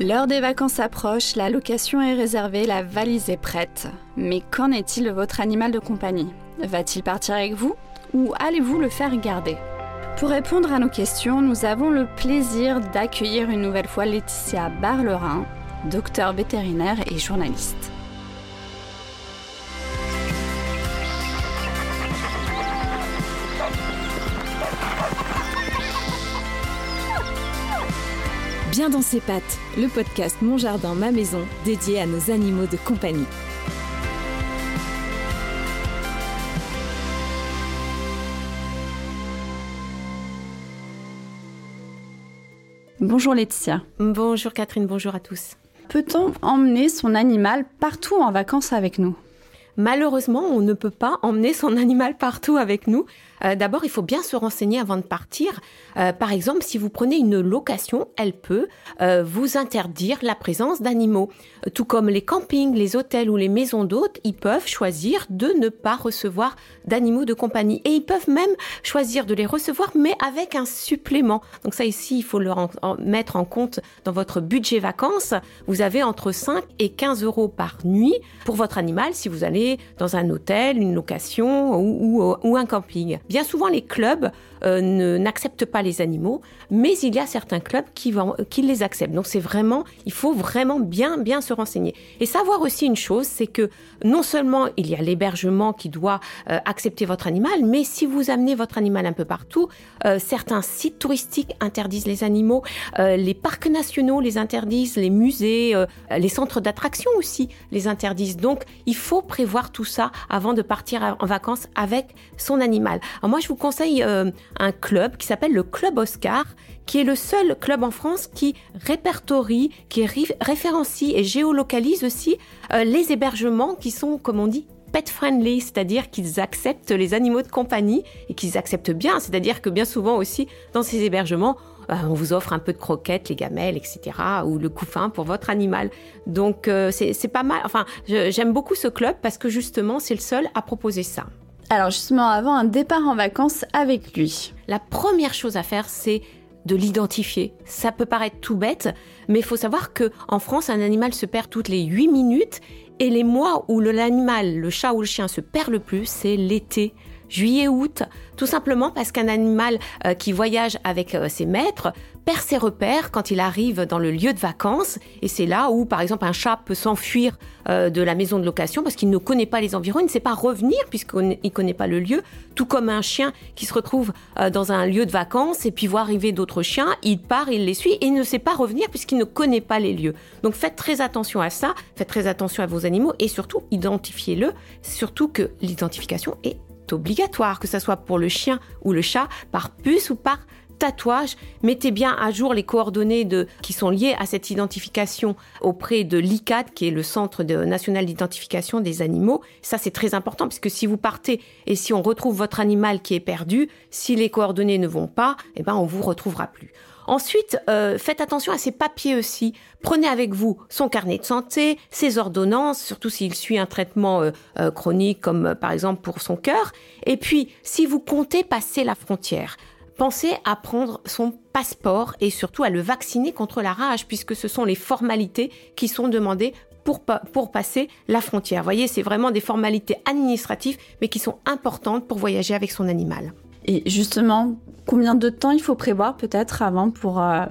L'heure des vacances approche, la location est réservée, la valise est prête. Mais qu'en est-il de votre animal de compagnie? Va-t-il partir avec vous ou allez-vous le faire garder? Pour répondre à nos questions, nous avons le plaisir d'accueillir une nouvelle fois Laetitia Barlerin, docteur vétérinaire et journaliste. Bien dans ses pattes, le podcast Mon Jardin, ma maison, dédié à nos animaux de compagnie. Bonjour Laetitia. Bonjour Catherine, bonjour à tous. Peut-on emmener son animal partout en vacances avec nous? Malheureusement, on ne peut pas emmener son animal partout avec nous. Euh, d'abord, il faut bien se renseigner avant de partir. Euh, par exemple, si vous prenez une location, elle peut euh, vous interdire la présence d'animaux. Tout comme les campings, les hôtels ou les maisons d'hôtes, ils peuvent choisir de ne pas recevoir d'animaux de compagnie. Et ils peuvent même choisir de les recevoir, mais avec un supplément. Donc ça ici, il faut le mettre en compte dans votre budget vacances. Vous avez entre 5 et 15 euros par nuit pour votre animal si vous allez dans un hôtel, une location ou un camping. Bien souvent, les clubs euh, n'acceptent pas les animaux, mais il y a certains clubs qui, vont, qui les acceptent. Donc c'est vraiment, il faut vraiment bien, bien se renseigner. Et savoir aussi une chose, c'est que non seulement il y a l'hébergement qui doit euh, accepter votre animal, mais si vous amenez votre animal un peu partout, euh, certains sites touristiques interdisent les animaux, les parcs nationaux les interdisent, les musées, les centres d'attraction aussi les interdisent. Donc il faut prévoir tout ça avant de partir en vacances avec son animal. Alors moi je vous conseille un club qui s'appelle le Club Oscar, qui est le seul club en France qui répertorie, qui référencie et géolocalise aussi euh, les hébergements qui sont, comme on dit, pet friendly, c'est-à-dire qu'ils acceptent les animaux de compagnie et qu'ils acceptent bien, c'est-à-dire que bien souvent aussi dans ces hébergements, euh, on vous offre un peu de croquettes, les gamelles, etc., ou le couffin pour votre animal. Donc euh, c'est pas mal. Enfin, j'aime beaucoup ce club parce que justement c'est le seul à proposer ça. Alors justement, avant un départ en vacances avec lui. La première chose à faire, c'est de l'identifier. Ça peut paraître tout bête, mais il faut savoir que en France, un animal se perd toutes les 8 minutes et les mois où l'animal, le chat ou le chien se perd le plus, c'est l'été juillet-août, tout simplement parce qu'un animal euh, qui voyage avec euh, ses maîtres perd ses repères quand il arrive dans le lieu de vacances. Et c'est là où, par exemple, un chat peut s'enfuir euh, de la maison de location parce qu'il ne connaît pas les environs, il ne sait pas revenir puisqu'il ne connaît pas le lieu. Tout comme un chien qui se retrouve dans un lieu de vacances et puis voit arriver d'autres chiens, il part, il les suit et il ne sait pas revenir puisqu'il ne connaît pas les lieux. Donc faites très attention à ça, faites très attention à vos animaux et surtout identifiez-le, surtout que l'identification est obligatoire, que ce soit pour le chien ou le chat, par puce ou par tatouage. Mettez bien à jour les coordonnées qui sont liées à cette identification auprès de l'ICAD, qui est le Centre national d'identification des animaux. Ça, c'est très important, puisque si vous partez et si on retrouve votre animal qui est perdu, si les coordonnées ne vont pas, eh ben, on vous retrouvera plus. Ensuite, euh, faites attention à ses papiers aussi. Prenez avec vous son carnet de santé, ses ordonnances, surtout s'il suit un traitement euh, euh, chronique comme par exemple pour son cœur. Et puis, si vous comptez passer la frontière, pensez à prendre son passeport et surtout à le vacciner contre la rage, puisque ce sont les formalités qui sont demandées pour, pour, passer la frontière. Vous voyez, c'est vraiment des formalités administratives, mais qui sont importantes pour voyager avec son animal. Et justement, combien de temps il faut prévoir peut-être avant pour euh,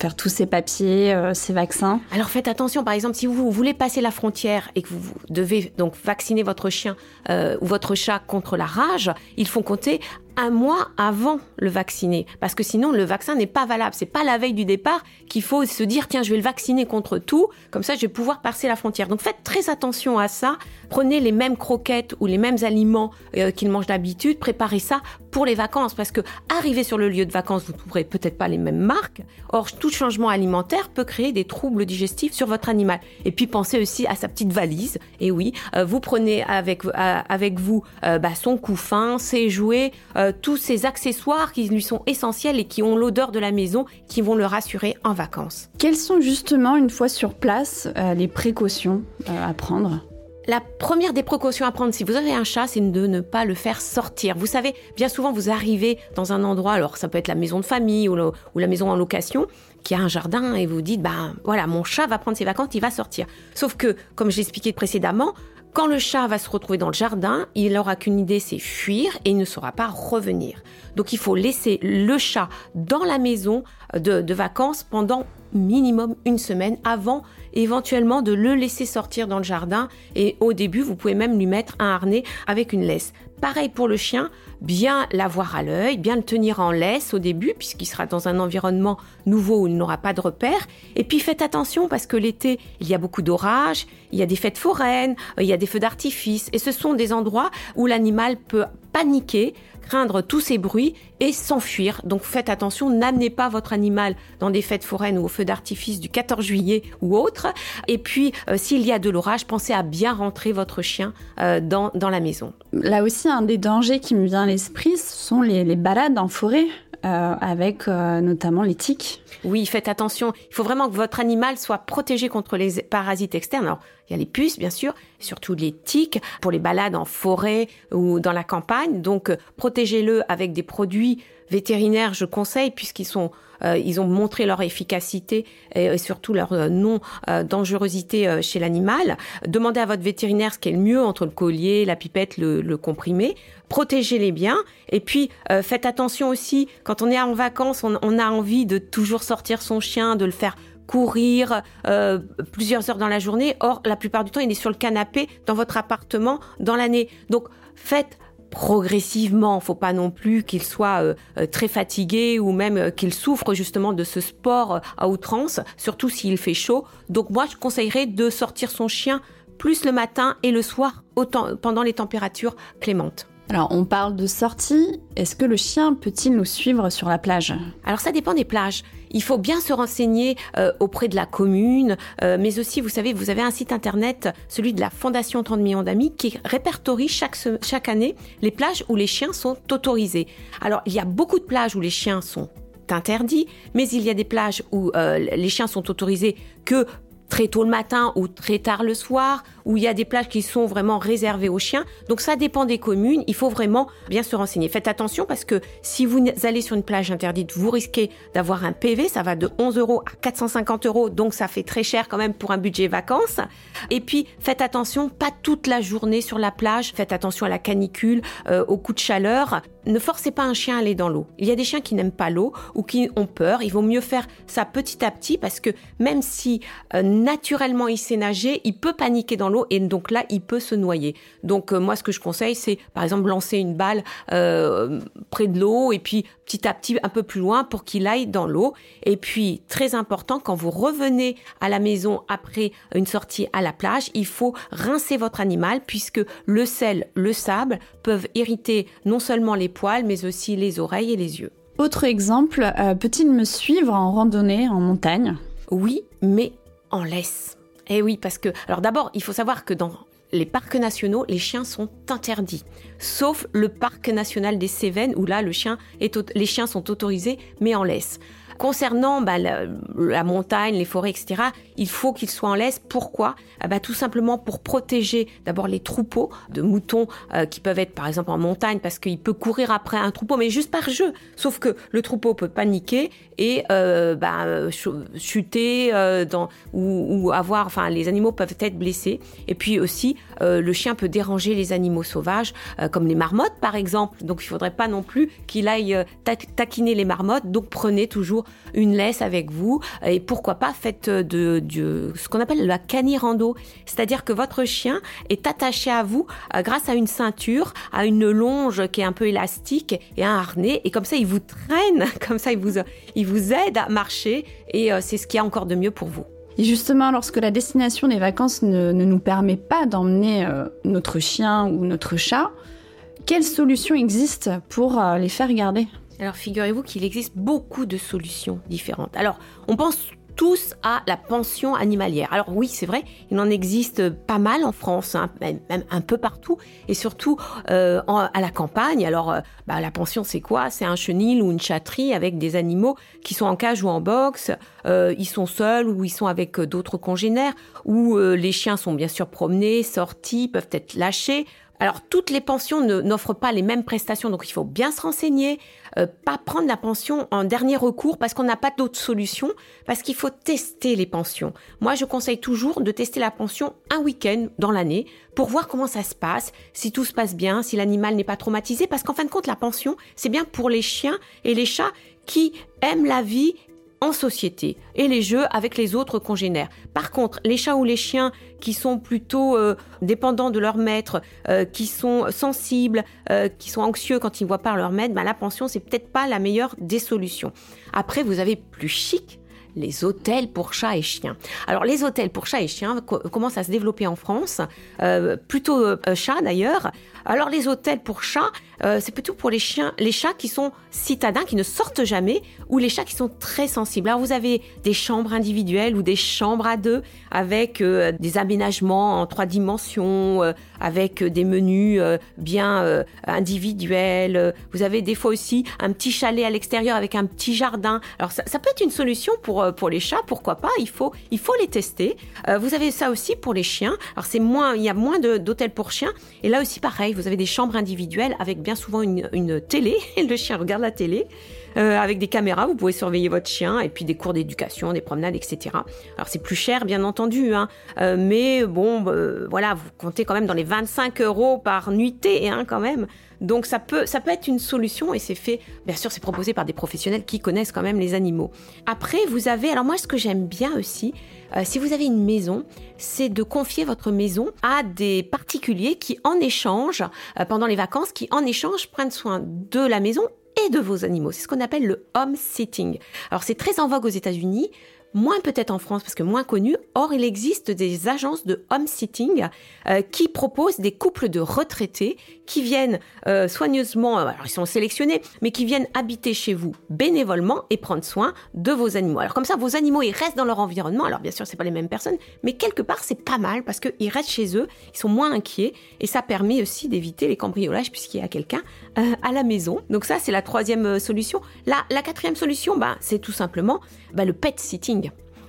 faire tous ces papiers, euh, ces vaccins? Alors faites attention, par exemple, si vous voulez passer la frontière et que vous devez donc vacciner votre chien euh, ou votre chat contre la rage, il faut compter un mois avant le vacciner parce que sinon le vaccin n'est pas valable. C'est pas la veille du départ qu'il faut se dire tiens je vais le vacciner contre tout comme ça je vais pouvoir passer la frontière. Donc faites très attention à ça. Prenez les mêmes croquettes ou les mêmes aliments euh, qu'il mange d'habitude. Préparez ça pour les vacances parce que arriver sur le lieu de vacances vous trouverez peut-être pas les mêmes marques. Or tout changement alimentaire peut créer des troubles digestifs sur votre animal. Et puis pensez aussi à sa petite valise. Et oui, euh, vous prenez avec euh, avec vous bah, son couffin, ses jouets euh, tous ces accessoires qui lui sont essentiels et qui ont l'odeur de la maison, qui vont le rassurer en vacances. Quelles sont justement, une fois sur place, euh, les précautions euh, à prendre? La première des précautions à prendre si vous avez un chat, c'est de ne pas le faire sortir. Vous savez, bien souvent, vous arrivez dans un endroit, alors ça peut être la maison de famille ou, la maison en location, qui a un jardin et vous dites, ben voilà, mon chat va prendre ses vacances, il va sortir. Sauf que, comme je l'expliquais précédemment, quand le chat va se retrouver dans le jardin, il n'aura qu'une idée, c'est fuir et il ne saura pas revenir. Donc il faut laisser le chat dans la maison de, de vacances pendant minimum une semaine avant éventuellement de le laisser sortir dans le jardin et au début vous pouvez même lui mettre un harnais avec une laisse. Pareil pour le chien, bien l'avoir à l'œil, bien le tenir en laisse au début puisqu'il sera dans un environnement nouveau où il n'aura pas de repères. Et puis faites attention parce que l'été, il y a beaucoup d'orages, il y a des fêtes foraines, il y a des feux d'artifice et ce sont des endroits où l'animal peut paniquer, craindre tous ces bruits et s'enfuir. Donc faites attention, n'amenez pas votre animal dans des fêtes foraines ou au feu d'artifice du 14 juillet ou autre. Et puis euh, s'il y a de l'orage, pensez à bien rentrer votre chien euh, dans, dans la maison. Là aussi, un des dangers qui me vient l'esprit, ce sont les, les balades en forêt. Euh, avec euh, notamment les tiques. Oui, faites attention. Il faut vraiment que votre animal soit protégé contre les parasites externes. Il y a les puces, bien sûr, surtout les tiques pour les balades en forêt ou dans la campagne. Donc, euh, protégez-le avec des produits vétérinaires, je conseille, puisqu'ils sont euh, ils ont montré leur efficacité et, surtout leur euh, non dangerosité chez l'animal. Demandez à votre vétérinaire ce qui est le mieux entre le collier, la pipette, le, comprimé. Protégez-les bien. Et puis, faites attention aussi, quand on est en vacances, on a envie de toujours sortir son chien, de le faire courir plusieurs heures dans la journée. Or, la plupart du temps, il est sur le canapé dans votre appartement dans l'année. Donc, faites progressivement. Faut pas non plus qu'il soit euh, euh, très fatigué ou même euh, qu'il souffre justement de ce sport à outrance, surtout s'il fait chaud. Donc moi, je conseillerais de sortir son chien plus le matin et le soir pendant les températures clémentes. Alors, on parle de sortie. Est-ce que le chien peut-il nous suivre sur la plage? Alors, ça dépend des plages. Il faut bien se renseigner euh, auprès de la commune, euh, mais aussi, vous savez, vous avez un site internet, celui de la Fondation 30 millions d'amis, qui répertorie chaque, année les plages où les chiens sont autorisés. Alors, il y a beaucoup de plages où les chiens sont interdits, mais il y a des plages où euh, les chiens sont autorisés que très tôt le matin ou très tard le soir, où il y a des plages qui sont vraiment réservées aux chiens. Donc ça dépend des communes, il faut vraiment bien se renseigner. Faites attention parce que si vous allez sur une plage interdite, vous risquez d'avoir un PV, ça va de 11 euros à 450 euros, donc ça fait très cher quand même pour un budget vacances. Et puis faites attention, pas toute la journée sur la plage, faites attention à la canicule, euh, au coup de chaleur. Ne forcez pas un chien à aller dans l'eau. Il y a des chiens qui n'aiment pas l'eau ou qui ont peur. Il vaut mieux faire ça petit à petit parce que même si euh, naturellement il sait nager, il peut paniquer dans l'eau et donc là il peut se noyer. Donc euh, moi ce que je conseille c'est par exemple lancer une balle euh, près de l'eau et puis petit à petit un peu plus loin pour qu'il aille dans l'eau. Et puis très important quand vous revenez à la maison après une sortie à la plage, il faut rincer votre animal puisque le sel, le sable peuvent irriter non seulement les poils mais aussi les oreilles et les yeux. Autre exemple, euh, peut-il me suivre en randonnée en montagne? Oui, mais en laisse. Eh oui, parce que, alors d'abord, il faut savoir que dans les parcs nationaux, les chiens sont interdits, sauf le parc national des Cévennes où là, le chien est, les chiens sont autorisés, mais en laisse. Concernant bah, la, montagne, les forêts, etc., il faut qu'ils soient en laisse. Pourquoi? Ah bah, Tout simplement pour protéger d'abord les troupeaux de moutons euh, qui peuvent être par exemple en montagne parce qu'il peut courir après un troupeau, mais juste par jeu. Sauf que le troupeau peut paniquer et euh, bah, chuter euh, ou, avoir, enfin les animaux peuvent être blessés. Et puis aussi, le chien peut déranger les animaux sauvages, comme les marmottes par exemple. Donc il faudrait pas non plus qu'il aille taquiner les marmottes. Donc prenez toujours une laisse avec vous. Et pourquoi pas faites de, ce qu'on appelle la canirando, c'est-à-dire que votre chien est attaché à vous euh, grâce à une ceinture, à une longe qui est un peu élastique et un harnais. Et comme ça il vous traîne, comme ça il vous, il vous aide à marcher. Et euh, c'est ce qu'il y a encore de mieux pour vous. Et justement, lorsque la destination des vacances ne, nous permet pas d'emmener euh, notre chien ou notre chat, quelles solutions existent pour les faire garder? Alors figurez-vous qu'il existe beaucoup de solutions différentes. Alors on pense tous à la pension animalière. Alors oui, c'est vrai, il en existe pas mal en France, hein, même, un peu partout, et surtout euh, à la campagne. Alors euh, bah, la pension, c'est quoi? C'est un chenil ou une chatterie avec des animaux qui sont en cage ou en box. Euh, ils sont seuls ou ils sont avec d'autres congénères. Ou les chiens sont bien sûr promenés, sortis, peuvent être lâchés. Alors, toutes les pensions n'offrent pas les mêmes prestations, donc il faut bien se renseigner, euh, pas prendre la pension en dernier recours parce qu'on n'a pas d'autre solution, parce qu'il faut tester les pensions. Moi, je conseille toujours de tester la pension un week-end dans l'année pour voir comment ça se passe, si tout se passe bien, si l'animal n'est pas traumatisé, parce qu'en fin de compte, la pension, c'est bien pour les chiens et les chats qui aiment la vie en société et les jeux avec les autres congénères. Par contre, les chats ou les chiens qui sont plutôt euh, dépendants de leur maître, euh, qui sont sensibles, euh, qui sont anxieux quand ils ne voient pas leur maître, ben, la pension, c'est peut-être pas la meilleure des solutions. Après, vous avez plus chic, les hôtels pour chats et chiens. Alors les hôtels pour chats et chiens commencent à se développer en France, plutôt chats d'ailleurs, alors les hôtels pour chats, euh, c'est plutôt pour les chiens, les chats qui sont citadins, qui ne sortent jamais, ou les chats qui sont très sensibles. Alors vous avez des chambres individuelles ou des chambres à deux avec euh, des aménagements en trois dimensions, euh, avec des menus bien individuels. Vous avez des fois aussi un petit chalet à l'extérieur avec un petit jardin. Alors ça, peut être une solution pour pour les chats, pourquoi pas Il faut il faut les tester. vous avez ça aussi pour les chiens. Alors c'est moins, il y a moins d'hôtels pour chiens. Et là aussi pareil vous avez des chambres individuelles avec bien souvent une, télé. le chien regarde la télé. Euh, avec des caméras, vous pouvez surveiller votre chien et puis des cours d'éducation, des promenades, etc. Alors c'est plus cher, bien entendu, hein, euh, mais bon, euh, voilà, vous comptez quand même dans les 25 euros par nuitée, hein, quand même. Donc ça peut, ça peut être une solution et c'est fait, bien sûr, c'est proposé par des professionnels qui connaissent quand même les animaux. Après, vous avez, alors moi ce que j'aime bien aussi, euh, si vous avez une maison, c'est de confier votre maison à des particuliers qui, en échange, euh, pendant les vacances, qui, en échange, prennent soin de la maison de vos animaux. C'est ce qu'on appelle le home sitting. Alors c'est très en vogue aux États-Unis moins peut-être en France parce que moins connu. Or, il existe des agences de home sitting euh, qui proposent des couples de retraités qui viennent euh, soigneusement, euh, alors ils sont sélectionnés, mais qui viennent habiter chez vous bénévolement et prendre soin de vos animaux. Alors comme ça, vos animaux, ils restent dans leur environnement. Alors bien sûr, c'est pas les mêmes personnes, mais quelque part, c'est pas mal parce qu'ils restent chez eux, ils sont moins inquiets et ça permet aussi d'éviter les cambriolages puisqu'il y a quelqu'un à la maison. Donc ça, c'est la troisième solution. La, quatrième solution, bah, c'est tout simplement bah, le pet sitting.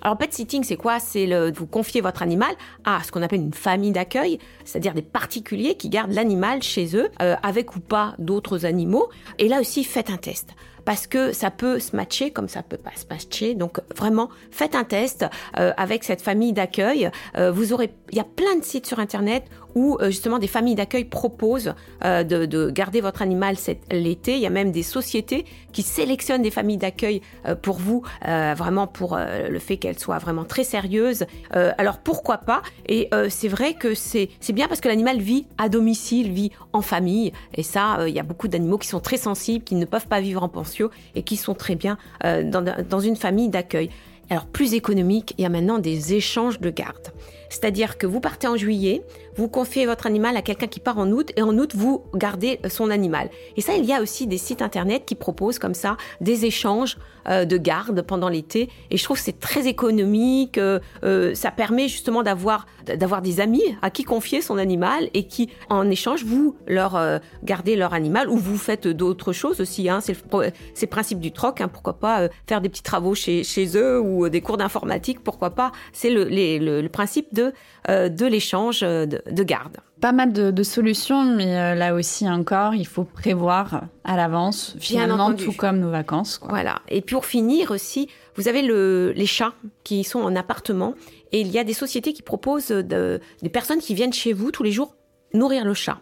Alors pet sitting, c'est quoi? C'est le, vous confier votre animal à ce qu'on appelle une famille d'accueil, c'est-à-dire des particuliers qui gardent l'animal chez eux, euh, avec ou pas d'autres animaux. Et là aussi, faites un test parce que ça peut se matcher comme ça peut pas se matcher. Donc vraiment, faites un test euh, avec cette famille d'accueil. Euh, vous aurez, il y a plein de sites sur internet où euh, justement des familles d'accueil proposent de, de, garder votre animal l'été. Il y a même des sociétés qui sélectionnent des familles d'accueil pour vous, vraiment pour le fait qu'elles soient vraiment très sérieuses. alors pourquoi pas? Et c'est vrai que c'est bien parce que l'animal vit à domicile, vit en famille. Et ça, il y a beaucoup d'animaux qui sont très sensibles, qui ne peuvent pas vivre en pension et qui sont très bien euh, dans, une famille d'accueil. Alors plus économique, il y a maintenant des échanges de garde. C'est-à-dire que vous partez en juillet, vous confiez votre animal à quelqu'un qui part en août et en août vous gardez son animal. Et ça, il y a aussi des sites internet qui proposent comme ça des échanges euh, de garde pendant l'été. Et je trouve que c'est très économique. Euh, euh, ça permet justement d'avoir d'avoir des amis à qui confier son animal et qui en échange vous leur gardez leur animal ou vous faites d'autres choses aussi. Hein. C'est le, principe du troc. Hein. Pourquoi pas faire des petits travaux chez, chez eux ou des cours d'informatique. Pourquoi pas C'est le, le, principe de de l'échange de, de garde. Pas mal de, solutions, mais euh, là aussi encore, il faut prévoir à l'avance, finalement, tout comme nos vacances. Voilà. Et pour finir aussi, vous avez le, les chats qui sont en appartement, et il y a des sociétés qui proposent de, des personnes qui viennent chez vous tous les jours nourrir le chat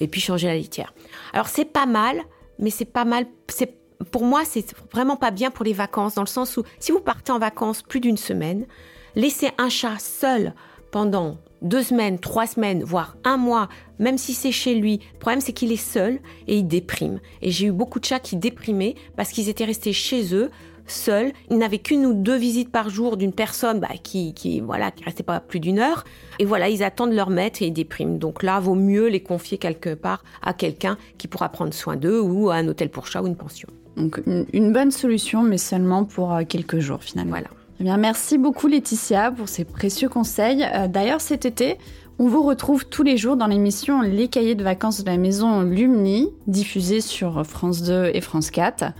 et puis changer la litière. Alors c'est pas mal, mais c'est pas mal. C'est pour moi, c'est vraiment pas bien pour les vacances, dans le sens où si vous partez en vacances plus d'une semaine, laisser un chat seul pendant deux semaines, trois semaines, voire un mois, même si c'est chez lui. Le problème, c'est qu'il est seul et il déprime. Et j'ai eu beaucoup de chats qui déprimaient parce qu'ils étaient restés chez eux, seuls. Ils n'avaient qu'une ou deux visites par jour d'une personne bah, qui, qui, voilà, qui restait pas plus d'une heure. Et voilà, ils attendent leur maître et ils dépriment. Donc là, vaut mieux les confier quelque part à quelqu'un qui pourra prendre soin d'eux ou à un hôtel pour chats ou une pension. Donc une bonne solution, mais seulement pour euh, quelques jours finalement. Voilà. Eh merci beaucoup Laetitia pour ces précieux conseils. Euh, d'ailleurs, cet été, on vous retrouve tous les jours dans l'émission Les cahiers de vacances de la maison Lumni, diffusée sur France 2 et France 4.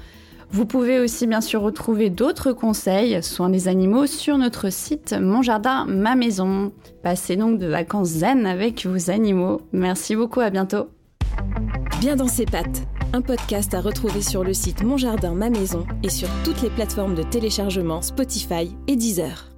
Vous pouvez aussi bien sûr retrouver d'autres conseils, soins des animaux, sur notre site Mon Jardin, Ma Maison. Passez donc de vacances zen avec vos animaux. Merci beaucoup, à bientôt. Bien dans ses pattes, un podcast à retrouver sur le site Mon Jardin, Ma Maison et sur toutes les plateformes de téléchargement Spotify et Deezer.